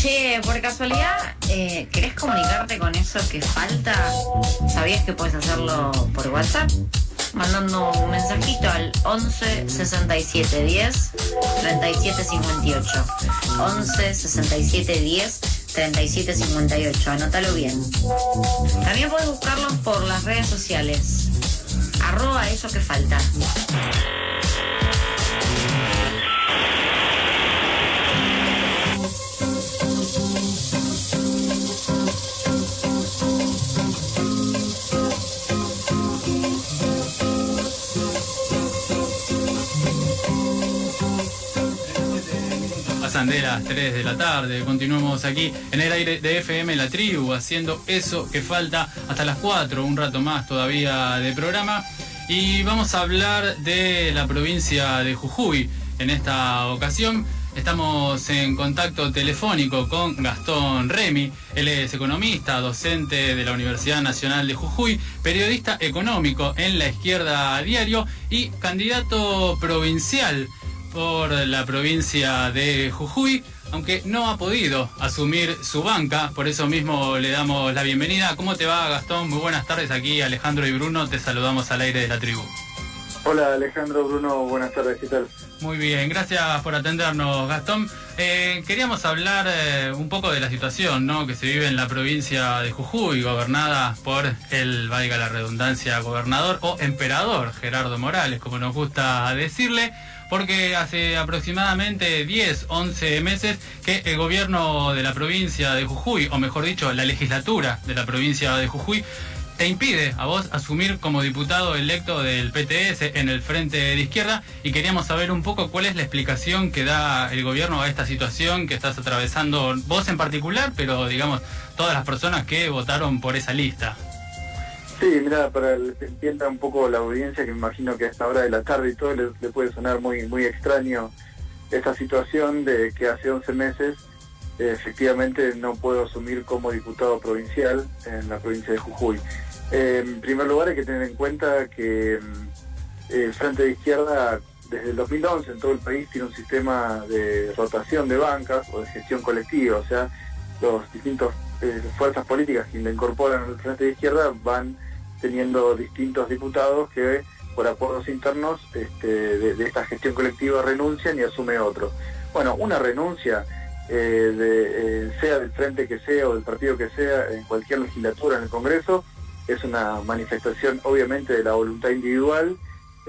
Che, por casualidad, eh, ¿querés comunicarte con eso que falta? ¿Sabías que puedes hacerlo por WhatsApp? Mandando un mensajito al 11 67 10 37 58. 11 67 10 37 58. Anótalo bien. También puedes buscarlo por las redes sociales. Arroba eso que falta. De las 3 de la tarde, continuamos aquí en el aire de FM La Tribu, haciendo eso que falta hasta las 4, un rato más todavía de programa. Y vamos a hablar de la provincia de Jujuy. En esta ocasión estamos en contacto telefónico con Gastón Remy. Él es economista, docente de la Universidad Nacional de Jujuy, periodista económico en la izquierda diario y candidato provincial por la provincia de Jujuy, aunque no ha podido asumir su banca, por eso mismo le damos la bienvenida. ¿Cómo te va Gastón? Muy buenas tardes aquí, Alejandro y Bruno, te saludamos al aire de la tribu. Hola Alejandro, Bruno, buenas tardes, ¿qué tal? Muy bien, gracias por atendernos Gastón. Eh, queríamos hablar eh, un poco de la situación ¿no? que se vive en la provincia de Jujuy, gobernada por el, valga la redundancia, gobernador o emperador Gerardo Morales, como nos gusta decirle porque hace aproximadamente 10, 11 meses que el gobierno de la provincia de Jujuy, o mejor dicho, la legislatura de la provincia de Jujuy, te impide a vos asumir como diputado electo del PTS en el Frente de Izquierda y queríamos saber un poco cuál es la explicación que da el gobierno a esta situación que estás atravesando vos en particular, pero digamos todas las personas que votaron por esa lista. Sí, mira, para que entienda un poco la audiencia, que me imagino que a esta hora de la tarde y todo le, puede sonar muy muy extraño esta situación de que hace 11 meses eh, efectivamente no puedo asumir como diputado provincial en la provincia de Jujuy. Eh, en primer lugar hay que tener en cuenta que mm, el Frente de Izquierda desde el 2011 en todo el país tiene un sistema de rotación de bancas o de gestión colectiva, o sea, los distintos eh, fuerzas políticas que le incorporan al Frente de Izquierda van teniendo distintos diputados que por acuerdos internos este, de, esta gestión colectiva renuncian y asume otro. Bueno, una renuncia, eh, eh, sea del frente que sea o del partido que sea, en cualquier legislatura en el Congreso, es una manifestación obviamente de la voluntad individual,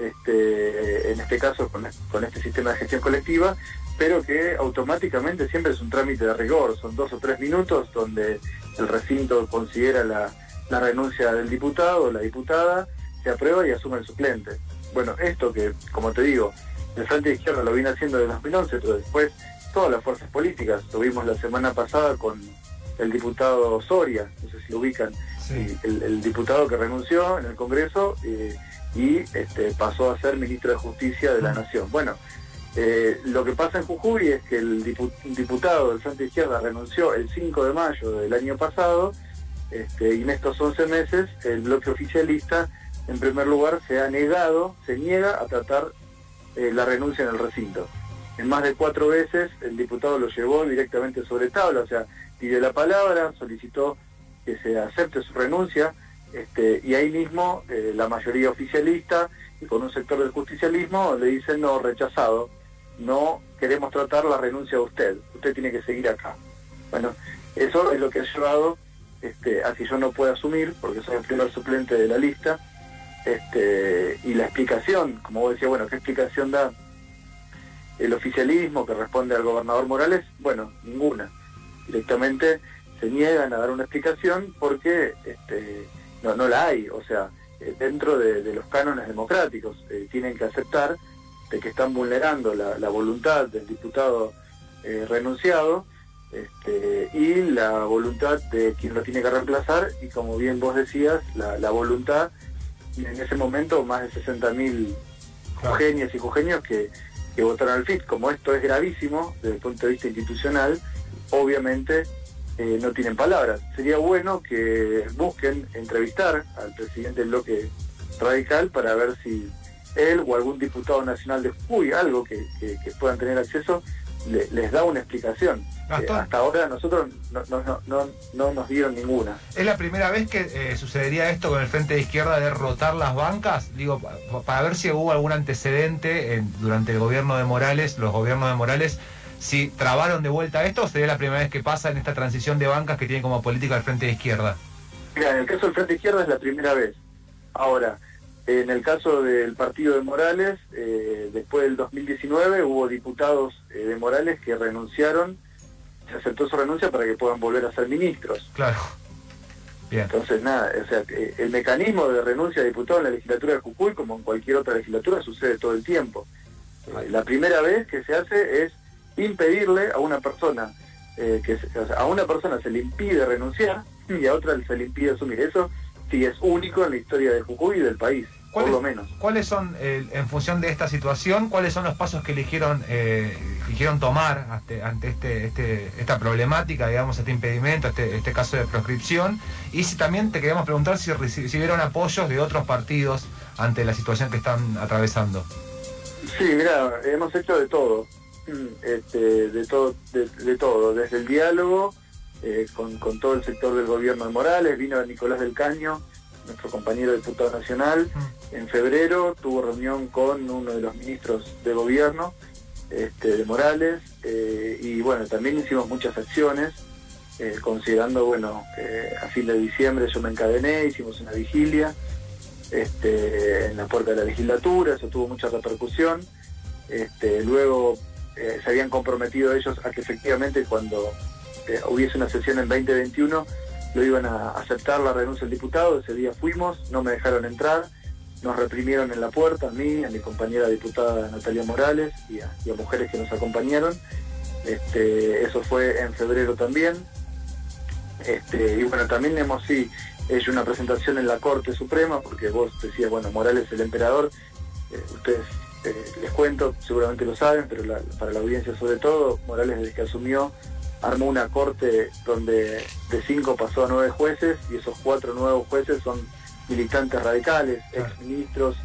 este, en este caso con, con este sistema de gestión colectiva, pero que automáticamente siempre es un trámite de rigor, son dos o tres minutos donde el recinto considera la, la renuncia del diputado o la diputada, se aprueba y asume el suplente. Bueno, esto que, como te digo, el Frente de Izquierda lo viene haciendo desde 2011, pero después todas las fuerzas políticas, lo vimos la semana pasada con el diputado Soria, no sé si lo ubican, el, diputado que renunció en el Congreso eh, y este, pasó a ser ministro de Justicia de la Nación. Bueno, eh, lo que pasa en Jujuy es que el diputado del Frente Izquierda renunció el 5 de mayo del año pasado este, y en estos 11 meses el bloque oficialista, en primer lugar, se ha negado, se niega a tratar eh, la renuncia en el recinto. En más de cuatro veces el diputado lo llevó directamente sobre tabla, o sea, pidió la palabra, solicitó que se acepte su renuncia, este, y ahí mismo eh, la mayoría oficialista y con un sector del justicialismo le dicen no, rechazado, no queremos tratar la renuncia de usted, usted tiene que seguir acá. Bueno, eso es lo que ha llevado este, así yo no puedo asumir, porque soy el primer suplente de la lista, este, y la explicación, como vos decías, bueno, ¿qué explicación da el oficialismo que responde al gobernador Morales? Bueno, ninguna. Directamente se niegan a dar una explicación porque este, no, no la hay, o sea, eh, dentro de, los cánones democráticos eh, tienen que aceptar de que están vulnerando la, voluntad del diputado eh, renunciado este, y la voluntad de quien lo tiene que reemplazar y como bien vos decías, la, voluntad en ese momento más de 60.000 jujeñas y jujeños que, votaron al FIT. Como esto es gravísimo desde el punto de vista institucional, obviamente eh, no tienen palabras. Sería bueno que busquen entrevistar al presidente del bloque radical para ver si él o algún diputado nacional de Jujuy, algo que, puedan tener acceso, les da una explicación hasta ahora nosotros no, no, no, no, nos dieron ninguna. ¿Es la primera vez que eh, sucedería esto con el Frente de Izquierda de rotar las bancas? Digo, para ver si hubo algún antecedente durante el gobierno de Morales, los gobiernos de Morales, si trabaron de vuelta esto o sería la primera vez que pasa en esta transición de bancas que tiene como política el Frente de Izquierda. Mira, en el caso del Frente de Izquierda es la primera vez. Ahora, en el caso del partido de Morales, eh, después del 2019 hubo diputados eh, de Morales que renunciaron, se aceptó su renuncia para que puedan volver a ser ministros. Claro. Bien. Entonces, nada, o sea, eh, el mecanismo de renuncia de diputado en la legislatura de Jujuy, como en cualquier otra legislatura, sucede todo el tiempo. la primera vez que se hace es impedirle a una persona, que a una persona se le impide renunciar y a otra se le impide asumir. Eso sí es único en la historia de Jujuy y del país, por lo menos. ¿Cuáles son, eh, en función de esta situación, cuáles son los pasos que eligieron, eh, eligieron tomar ante, ante este, este, esta problemática, digamos, este impedimento, este, este caso de proscripción? Y si también te queríamos preguntar si recibieron apoyos de otros partidos ante la situación que están atravesando. Sí, mira, hemos hecho de todo, este, de todo, de todo, desde el diálogo eh, con, todo el sector del gobierno de Morales, vino Nicolás del Caño, nuestro compañero diputado nacional, mm. en febrero tuvo reunión con uno de los ministros de gobierno este, de Morales, eh, y bueno, también hicimos muchas acciones, eh, considerando, bueno, a fin de diciembre yo me encadené, hicimos una vigilia este, en la puerta de la legislatura, eso tuvo mucha repercusión, este, luego se habían comprometido ellos a que efectivamente cuando eh, hubiese una sesión en 2021, lo iban a aceptar la renuncia del diputado, ese día fuimos, no me dejaron entrar, nos reprimieron en la puerta, a mí, a mi compañera diputada Natalia Morales y a, mujeres que nos acompañaron. Este, eso fue en febrero también. Este, y bueno, también hemos hecho una presentación en la Corte Suprema, porque vos decías, bueno, Morales es el emperador, eh, ustedes eh, les cuento, seguramente lo saben, pero para la audiencia sobre todo, Morales desde que asumió armó una corte donde de cinco pasó a nueve jueces y esos cuatro nuevos jueces son militantes radicales, ex ministros,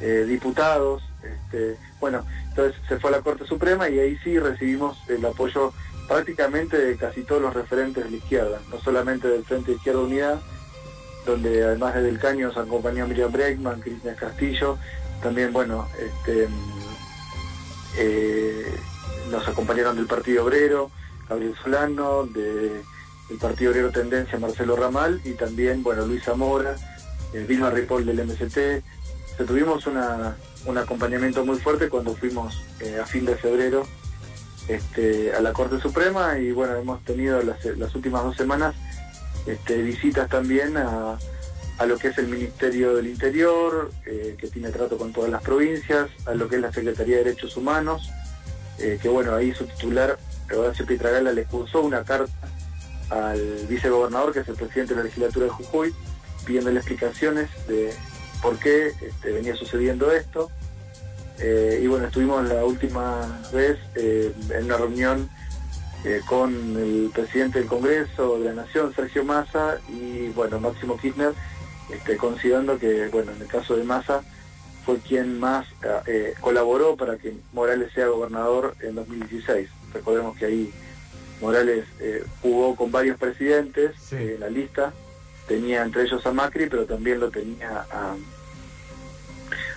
eh, diputados. Este, bueno, entonces se fue a la Corte Suprema y ahí sí recibimos el apoyo prácticamente de casi todos los referentes de la izquierda, no solamente del Frente de Izquierda Unidad, donde además de Del Caño nos acompañó Miriam Breckman, Cristina Castillo, también, bueno, este, eh, nos acompañaron del Partido Obrero, Gabriel Solano, de, del Partido Obrero Tendencia Marcelo Ramal y también, bueno, Luis Zamora, eh, Vilma Ripoll del MST. tuvimos una, un acompañamiento muy fuerte cuando fuimos eh, a fin de febrero este, a la Corte Suprema y bueno, hemos tenido las, últimas dos semanas este, visitas también a, a, lo que es el Ministerio del Interior, eh, que tiene trato con todas las provincias, a lo que es la Secretaría de Derechos Humanos, eh, que bueno, ahí su titular Horacio Pietragala le expuso una carta al vicegobernador, que es el presidente de la legislatura de Jujuy, pidiéndole explicaciones de por qué este, venía sucediendo esto. Eh, y bueno, estuvimos la última vez en una reunión con el presidente del Congreso de la Nación, Sergio Massa, y bueno, Máximo Kirchner, este, considerando que, bueno, en el caso de Massa, fue quien más colaboró para que Morales sea gobernador en 2016. Recordemos que ahí Morales eh, jugó con varios presidentes en la lista, tenía entre ellos a Macri, pero también lo tenía a,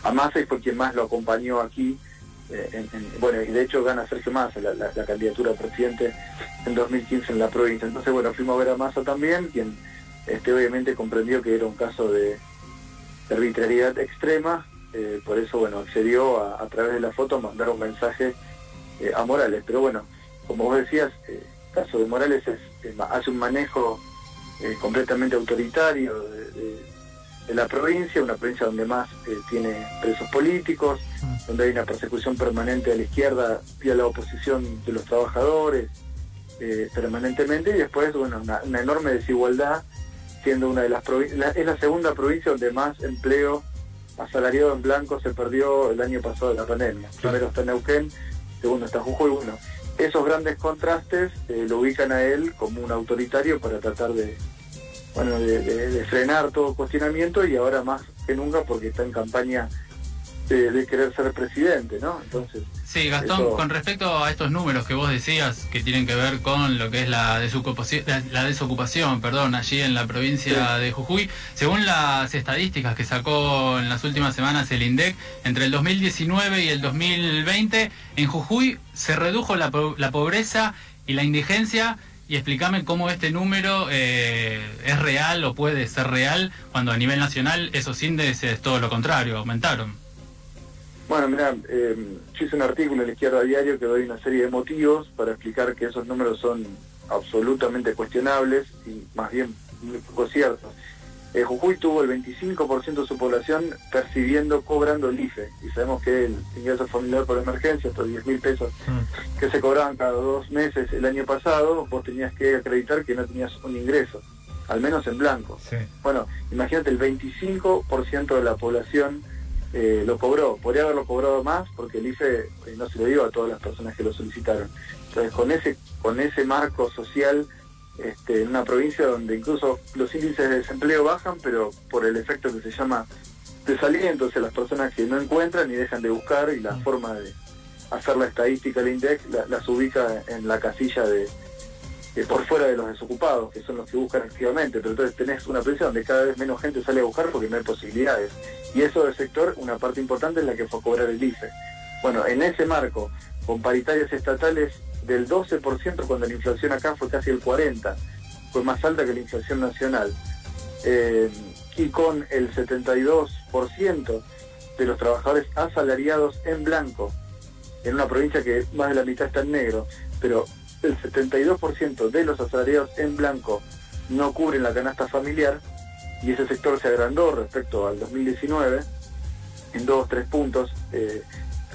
a Massa y fue quien más lo acompañó aquí. Eh, bueno, y de hecho gana Sergio Massa la, candidatura a presidente en 2015 en la provincia. Entonces, bueno, fuimos a ver a Massa también, quien este, obviamente comprendió que era un caso de, arbitrariedad extrema, eh, por eso, bueno, accedió a, a través de la foto a mandar un mensaje eh, a Morales. Pero bueno, como vos decías, el eh, caso de Morales es, hace un manejo completamente autoritario de, la provincia, una provincia donde más tiene presos políticos, mm. donde hay una persecución permanente de la izquierda y a la oposición de los trabajadores permanentemente y después bueno una, enorme desigualdad siendo una de las provincias, es la segunda provincia donde más empleo asalariado en blanco se perdió el año pasado de la pandemia. Primero está Neuquén segundo está Jujuy, bueno, esos grandes contrastes eh, lo ubican a él como un autoritario para tratar de, bueno, de, frenar todo cuestionamiento y ahora más que nunca porque está en campaña de, querer ser presidente, ¿no? Entonces. Sí, Gastón, con respecto a estos números que vos decías que tienen que ver con lo que es la desocupación, la desocupación, perdón, allí en la provincia de Jujuy, según las estadísticas que sacó en las últimas semanas el INDEC, entre el 2019 y el 2020, en Jujuy se redujo la, la pobreza y la indigencia y explícame cómo este número eh, es real o puede ser real cuando a nivel nacional esos índices todo lo contrario, aumentaron. Bueno, mira, eh, yo hice un artículo en la Izquierda Diario que doy una serie de motivos para explicar que esos números son absolutamente cuestionables y más bien muy poco ciertos. Eh, Jujuy tuvo el 25% de su población percibiendo, cobrando el IFE. Y sabemos que el ingreso familiar por emergencia, estos 10 mil pesos mm. que se cobraban cada dos meses el año pasado, vos tenías que acreditar que no tenías un ingreso, al menos en blanco. Bueno, imagínate, el 25% de la población eh, lo cobró. Podría haberlo cobrado más porque el IFE eh, no se lo dio a todas las personas que lo solicitaron. Entonces, con ese, con ese marco social, este, en una provincia donde incluso los índices de desempleo bajan, pero por el efecto que se llama desaliento, entonces las personas que no encuentran y dejan de buscar y la mm. forma de hacer la estadística, el index, las ubica en la casilla de, por fuera de los desocupados, que son los que buscan activamente, pero entonces tenés una provincia donde cada vez menos gente sale a buscar porque no hay posibilidades. Y eso del sector, una parte importante es la que fue a cobrar el IFE. Bueno, en ese marco, con paritarias estatales del 12% cuando la inflación acá fue casi el 40%, fue más alta que la inflación nacional, eh, y con el 72% de los trabajadores asalariados en blanco, en una provincia que más de la mitad está en negro, pero el 72% de los asalariados en blanco no cubren la canasta familiar y ese sector se agrandó respecto al 2019 en dos tres puntos, eh,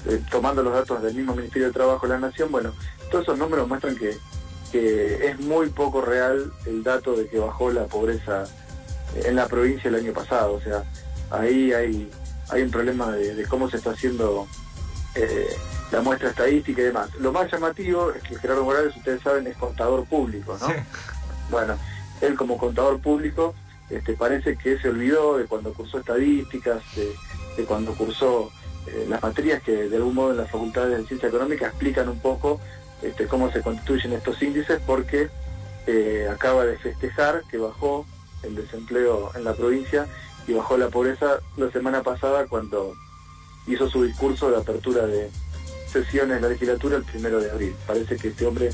eh, tomando los datos del mismo Ministerio de Trabajo de la Nación, bueno, todos esos números muestran que, es muy poco real el dato de que bajó la pobreza en la provincia el año pasado, o sea, ahí hay, hay un problema de, cómo se está haciendo eh, la muestra estadística y demás. Lo más llamativo es que Gerardo Morales, ustedes saben, es contador público, ¿no? Bueno, él como contador público este, parece que se olvidó de cuando cursó estadísticas, de, cuando cursó eh, las materias que de algún modo en las facultades de ciencia económica explican un poco este, cómo se constituyen estos índices, porque eh, acaba de festejar que bajó el desempleo en la provincia y bajó la pobreza la semana pasada cuando hizo su discurso de apertura de, sesiones de la legislatura el primero de abril. Parece que este hombre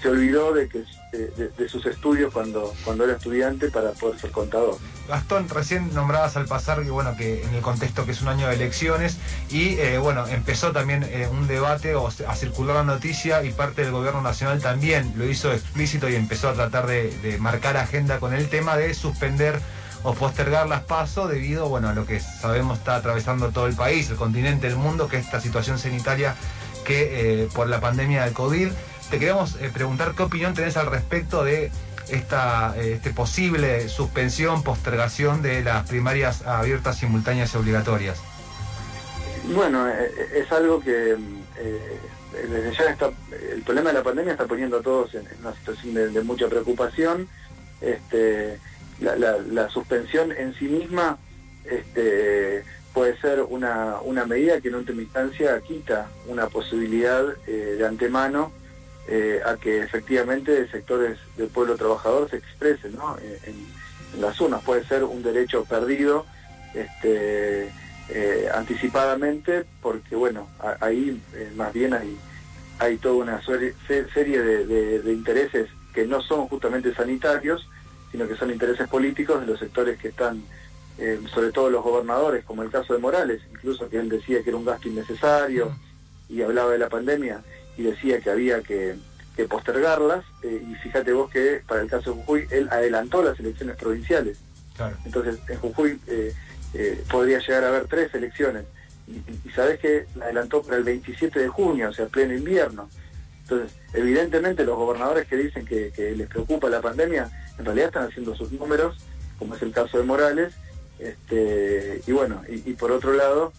se olvidó de que de, sus estudios cuando, cuando era estudiante para poder ser contador. Gastón, recién nombrabas al pasar que bueno que en el contexto que es un año de elecciones y eh, bueno empezó también eh, un debate o a circular la noticia y parte del gobierno nacional también lo hizo explícito y empezó a tratar de marcar agenda con el tema de suspender o postergar las debido bueno, a lo que sabemos está atravesando todo el país, el continente, el mundo, que es esta situación sanitaria que eh, por la pandemia del COVID. Te queremos eh, preguntar qué opinión tenés al respecto de esta eh, este posible suspensión, postergación de las primarias abiertas, simultáneas y obligatorias. Bueno, es algo que desde ya está, el problema de la pandemia está poniendo a todos en, una situación de, de mucha preocupación. Este, la, suspensión en sí misma este, puede ser una, una medida que en última instancia quita una posibilidad eh, de antemano eh, a que efectivamente sectores del pueblo trabajador se expresen en, las urnas. Puede ser un derecho perdido este, eh, anticipadamente porque, bueno, ahí más bien hay, hay toda una serie de intereses que no son justamente sanitarios, sino que son intereses políticos de los sectores que están, eh, sobre todo los gobernadores, como el caso de Morales, incluso que él decía que era un gasto innecesario y hablaba de la pandemia y decía que había que, postergarlas, eh, y fíjate vos que para el caso de Jujuy él adelantó las elecciones provinciales. Entonces en Jujuy eh, podría llegar a haber tres elecciones. Y, y sabés que la adelantó para el 27 de junio, o sea, pleno invierno. Entonces, evidentemente los gobernadores que dicen que, les preocupa la pandemia, en realidad están haciendo sus números, como es el caso de Morales, este, y bueno, y, por otro lado,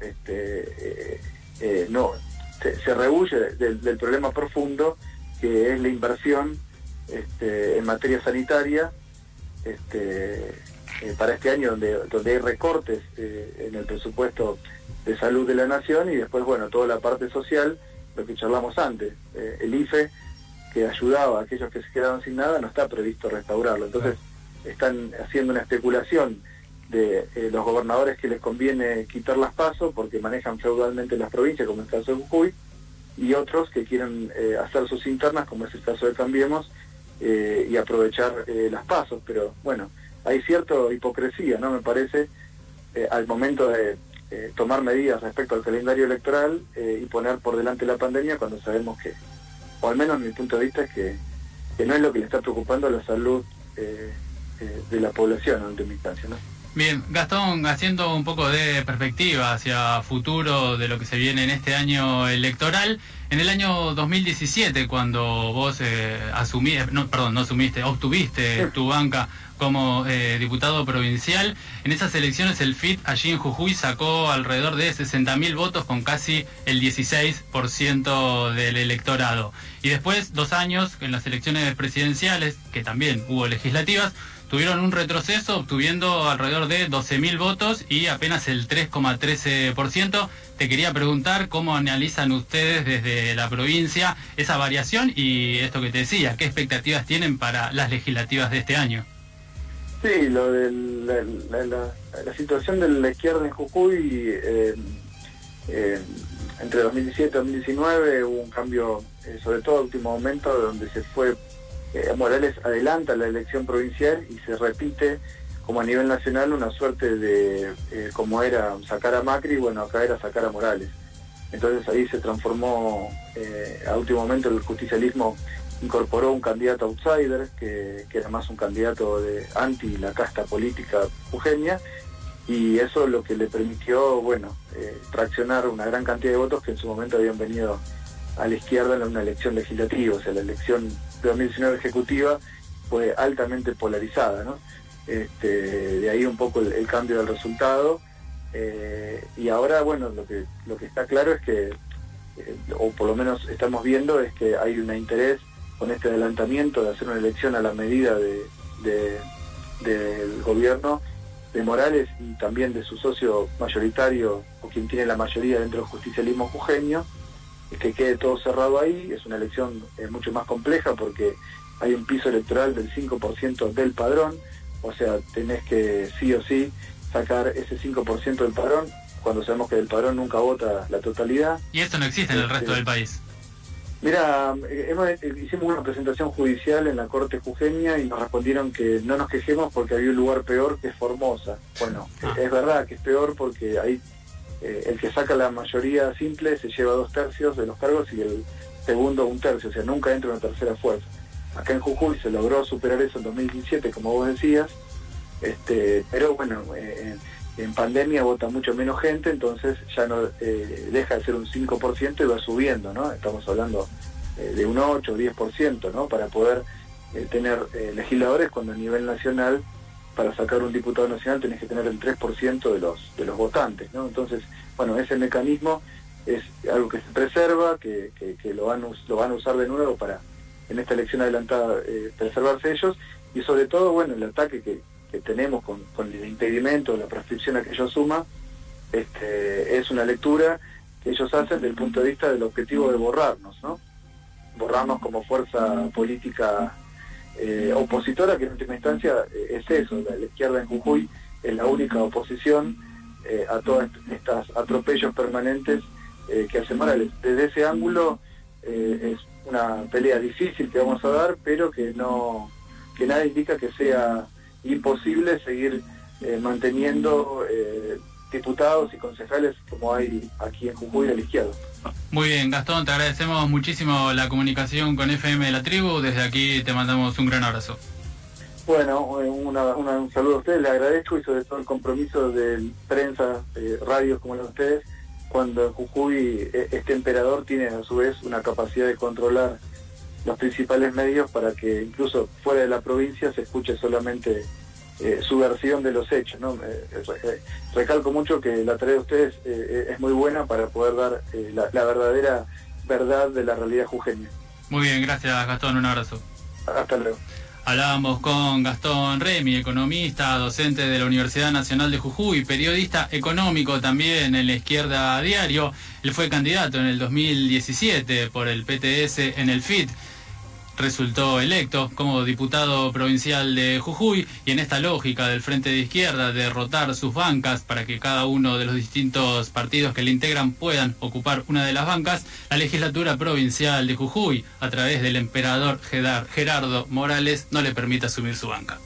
este, eh, eh, no, se, se rehuye del, problema profundo que es la inversión este, en materia sanitaria, este, eh, para este año donde, hay recortes en el presupuesto de salud de la nación y después, bueno, toda la parte social, lo que charlamos antes, el IFE que ayudaba a aquellos que se quedaban sin nada, no está previsto restaurarlo. Entonces, están haciendo una especulación de los gobernadores que les conviene quitar las pasos porque manejan feudalmente las provincias, como el caso de Jujuy, y otros que quieren hacer sus internas, como es el caso de Cambiemos, y aprovechar las pasos. Pero bueno, hay cierta hipocresía, ¿no? Me parece, eh, al momento de eh, tomar medidas respecto al calendario electoral eh, y poner por delante la pandemia cuando sabemos que, o al menos mi punto de vista es que, no es lo que le está preocupando la salud de la población en última instancia, ¿no? Bien, Gastón, haciendo un poco de perspectiva hacia futuro de lo que se viene en este año electoral, en el año 2017, cuando vos asumiste, no, perdón, no asumiste, obtuviste tu banca como eh, diputado provincial. En esas elecciones el FIT allí en Jujuy sacó alrededor de 60.000 votos con casi el 16% del electorado. Y después, dos años, en las elecciones presidenciales, que también hubo legislativas, tuvieron un retroceso obtuviendo alrededor de 12.000 votos y apenas el 3,13%. Te quería preguntar cómo analizan ustedes desde la provincia esa variación y esto que te decía, qué expectativas tienen para las legislativas de este año. Sí, lo de la, situación de la izquierda en Jujuy, eh, eh, entre 2017 y 2019 hubo un cambio, eh, sobre todo en último momento, donde se fue, Morales adelanta la elección provincial y se repite como a nivel nacional una suerte de, como era sacar a Macri, bueno, acá era sacar a Morales. Entonces ahí se transformó a último momento el justicialismo incorporó un candidato outsider, que, era más un candidato de anti la casta política Eugenia, y eso lo que le permitió, bueno, eh, traccionar una gran cantidad de votos que en su momento habían venido a la izquierda en una elección legislativa, o sea, la elección de 2019 ejecutiva fue altamente polarizada, ¿no? Este, de ahí un poco el, cambio del resultado, eh, y ahora, bueno, lo que, lo que está claro es que, eh, o por lo menos estamos viendo, es que hay un interés con este adelantamiento de hacer una elección a la medida de, del gobierno de Morales y también de su socio mayoritario o quien tiene la mayoría dentro del justicialismo jujeño, que quede todo cerrado ahí, es una elección eh, mucho más compleja porque hay un piso electoral del 5% del padrón, o sea, tenés que sí o sí sacar ese 5% del padrón, cuando sabemos que del padrón nunca vota la totalidad. Y esto no existe en el resto del país. Mira, eh, hicimos una presentación judicial en la Corte Jujeña y nos respondieron que no nos quejemos porque había un lugar peor que es Formosa. Bueno, ah. es verdad que es peor porque ahí eh, el que saca la mayoría simple se lleva dos tercios de los cargos y el segundo un tercio, o sea, nunca entra una tercera fuerza. Acá en Jujuy se logró superar eso en 2017, como vos decías, este, pero bueno, eh, en pandemia vota mucho menos gente, entonces ya no eh, deja de ser un 5% y va subiendo, ¿no? Estamos hablando eh, de un 8 o 10%, ¿no? Para poder eh, tener legisladores cuando a nivel nacional, para sacar un diputado nacional tenés que tener el 3% de los, de los votantes, ¿no? Entonces, bueno, ese mecanismo es algo que se preserva, que, que, lo, van, lo van a usar de nuevo para en esta elección adelantada preservarse ellos y sobre todo, bueno, el ataque que, que tenemos con, el impedimento, la prescripción a que ellos suma, este, es una lectura que ellos hacen desde el punto de vista del objetivo de borrarnos, ¿no? Borrarnos como fuerza política eh, opositora, que en última instancia eh, es eso, la, izquierda en Jujuy es la única oposición eh, a todas estas atropellos permanentes que hace Morales. Desde ese ángulo es una pelea difícil que vamos a dar, pero que no que nada indica que sea imposible seguir eh, manteniendo eh, diputados y concejales como hay aquí en Jujuy a la izquierda. Muy bien, Gastón, te agradecemos muchísimo la comunicación con FM de la Tribu. Desde aquí te mandamos un gran abrazo. Bueno, eh, un saludo a ustedes, les agradezco y sobre todo el compromiso de prensa, radios como los de ustedes, cuando en Jujuy este emperador tiene a su vez una capacidad de controlar los principales medios para que incluso fuera de la provincia se escuche solamente eh, su versión de los hechos. ¿no? Eh, eh, recalco mucho que la tarea de ustedes es muy buena para poder dar la, verdadera verdad de la realidad jujeña. Muy bien, gracias Gastón, un abrazo. Hasta luego. Hablábamos con Gastón Remy, economista, docente de la Universidad Nacional de Jujuy, periodista económico también en la izquierda diario. Él fue candidato en el 2017 por el PTS en el FIT resultó electo como diputado provincial de Jujuy y en esta lógica del Frente de Izquierda de derrotar sus bancas para que cada uno de los distintos partidos que le integran puedan ocupar una de las bancas, la legislatura provincial de Jujuy, a través del emperador Gerardo Morales, no le permite asumir su banca.